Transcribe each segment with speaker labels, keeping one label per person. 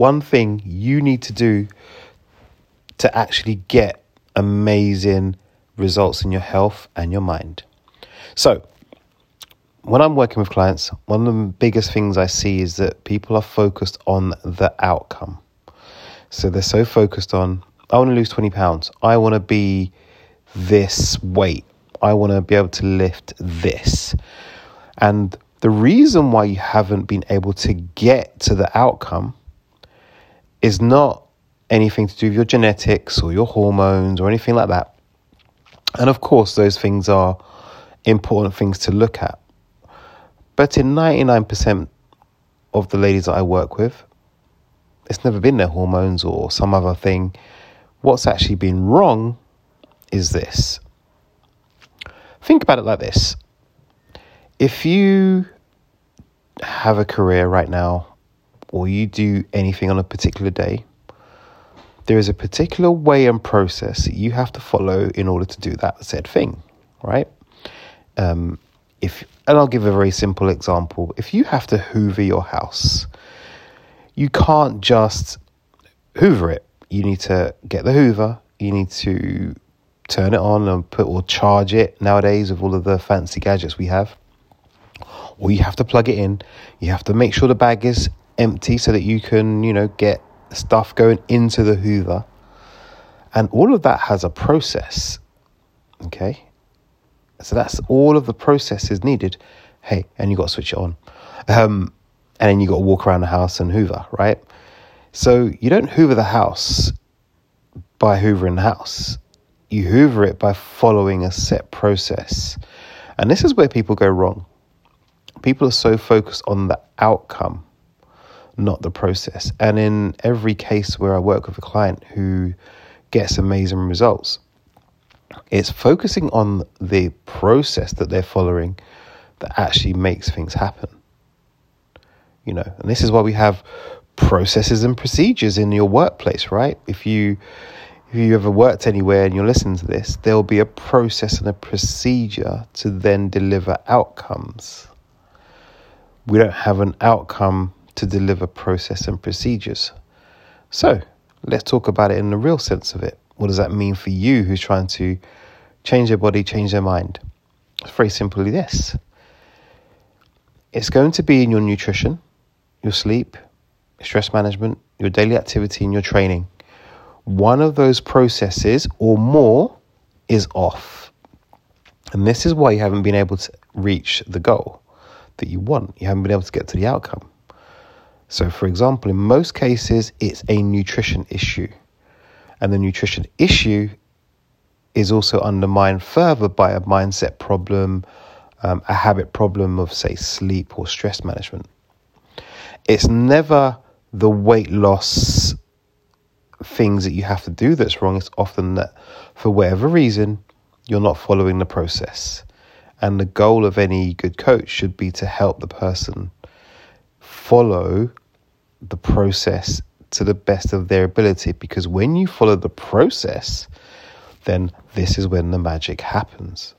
Speaker 1: one thing you need to do to actually get amazing results in your health and your mind. So, when I'm working with clients, one of the biggest things I see is that people are focused on the outcome. So they're so focused on, I want to lose 20 pounds. I want to be this weight. I want to be able to lift this. And the reason why you haven't been able to get to the outcome is not anything to do with your genetics or your hormones or anything like that. And of course, those things are important things to look at. But in 99% of the ladies that I work with, it's never been their hormones or some other thing. What's actually been wrong is this. Think about it like this if you have a career right now, or you do anything on a particular day, there is a particular way and process that you have to follow in order to do that said thing, right? Um, if and I'll give a very simple example. If you have to hoover your house, you can't just hoover it. You need to get the hoover. You need to turn it on and put or charge it nowadays with all of the fancy gadgets we have. Or you have to plug it in. You have to make sure the bag is empty so that you can, you know, get stuff going into the hoover. And all of that has a process. Okay? So that's all of the processes needed. Hey, and you got to switch it on. Um, and then you got to walk around the house and hoover, right? So you don't hoover the house by hoovering the house. You hoover it by following a set process. And this is where people go wrong. People are so focused on the outcome, not the process. And in every case where I work with a client who gets amazing results, it's focusing on the process that they're following that actually makes things happen. You know, and this is why we have processes and procedures in your workplace, right? If you if you ever worked anywhere and you're listening to this, there'll be a process and a procedure to then deliver outcomes. We don't have an outcome to deliver process and procedures. So let's talk about it in the real sense of it. What does that mean for you who's trying to change their body, change their mind? It's very simply this it's going to be in your nutrition, your sleep, stress management, your daily activity, and your training. One of those processes or more is off. And this is why you haven't been able to reach the goal that you want. You haven't been able to get to the outcome. So, for example, in most cases, it's a nutrition issue. And the nutrition issue is also undermined further by a mindset problem, um, a habit problem of, say, sleep or stress management. It's never the weight loss things that you have to do that's wrong. It's often that for whatever reason, you're not following the process. And the goal of any good coach should be to help the person follow the process to the best of their ability. Because when you follow the process, then this is when the magic happens.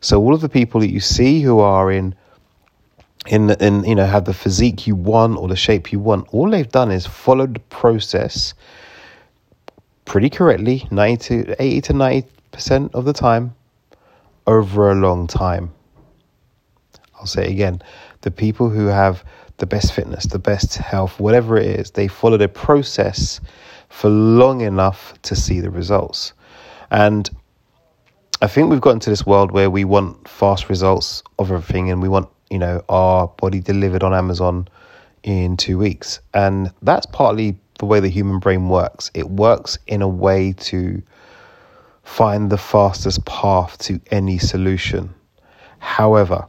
Speaker 1: So all of the people that you see who are in in in you know have the physique you want or the shape you want, all they've done is followed the process pretty correctly, 90 to 80 to 90% of the time over a long time. I'll say it again. The people who have the best fitness, the best health, whatever it is, they followed a process for long enough to see the results. And I think we've gotten to this world where we want fast results of everything and we want, you know, our body delivered on Amazon in two weeks. And that's partly the way the human brain works. It works in a way to find the fastest path to any solution. However,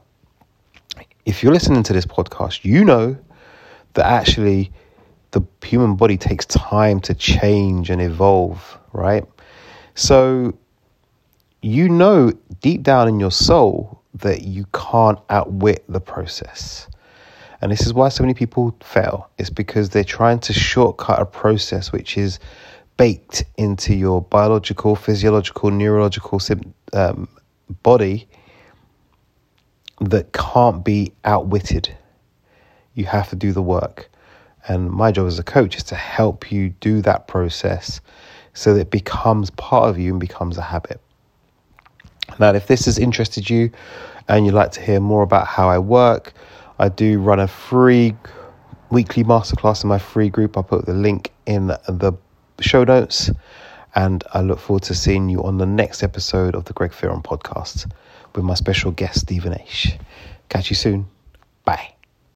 Speaker 1: if you're listening to this podcast, you know that actually the human body takes time to change and evolve, right? So you know deep down in your soul that you can't outwit the process. And this is why so many people fail. It's because they're trying to shortcut a process which is baked into your biological, physiological, neurological um, body that can't be outwitted. You have to do the work. And my job as a coach is to help you do that process so that it becomes part of you and becomes a habit. Now, if this has interested you and you'd like to hear more about how I work, I do run a free weekly masterclass in my free group. I'll put the link in the show notes. And I look forward to seeing you on the next episode of the Greg Fearon podcast with my special guest, Stephen H. Catch you soon. Bye.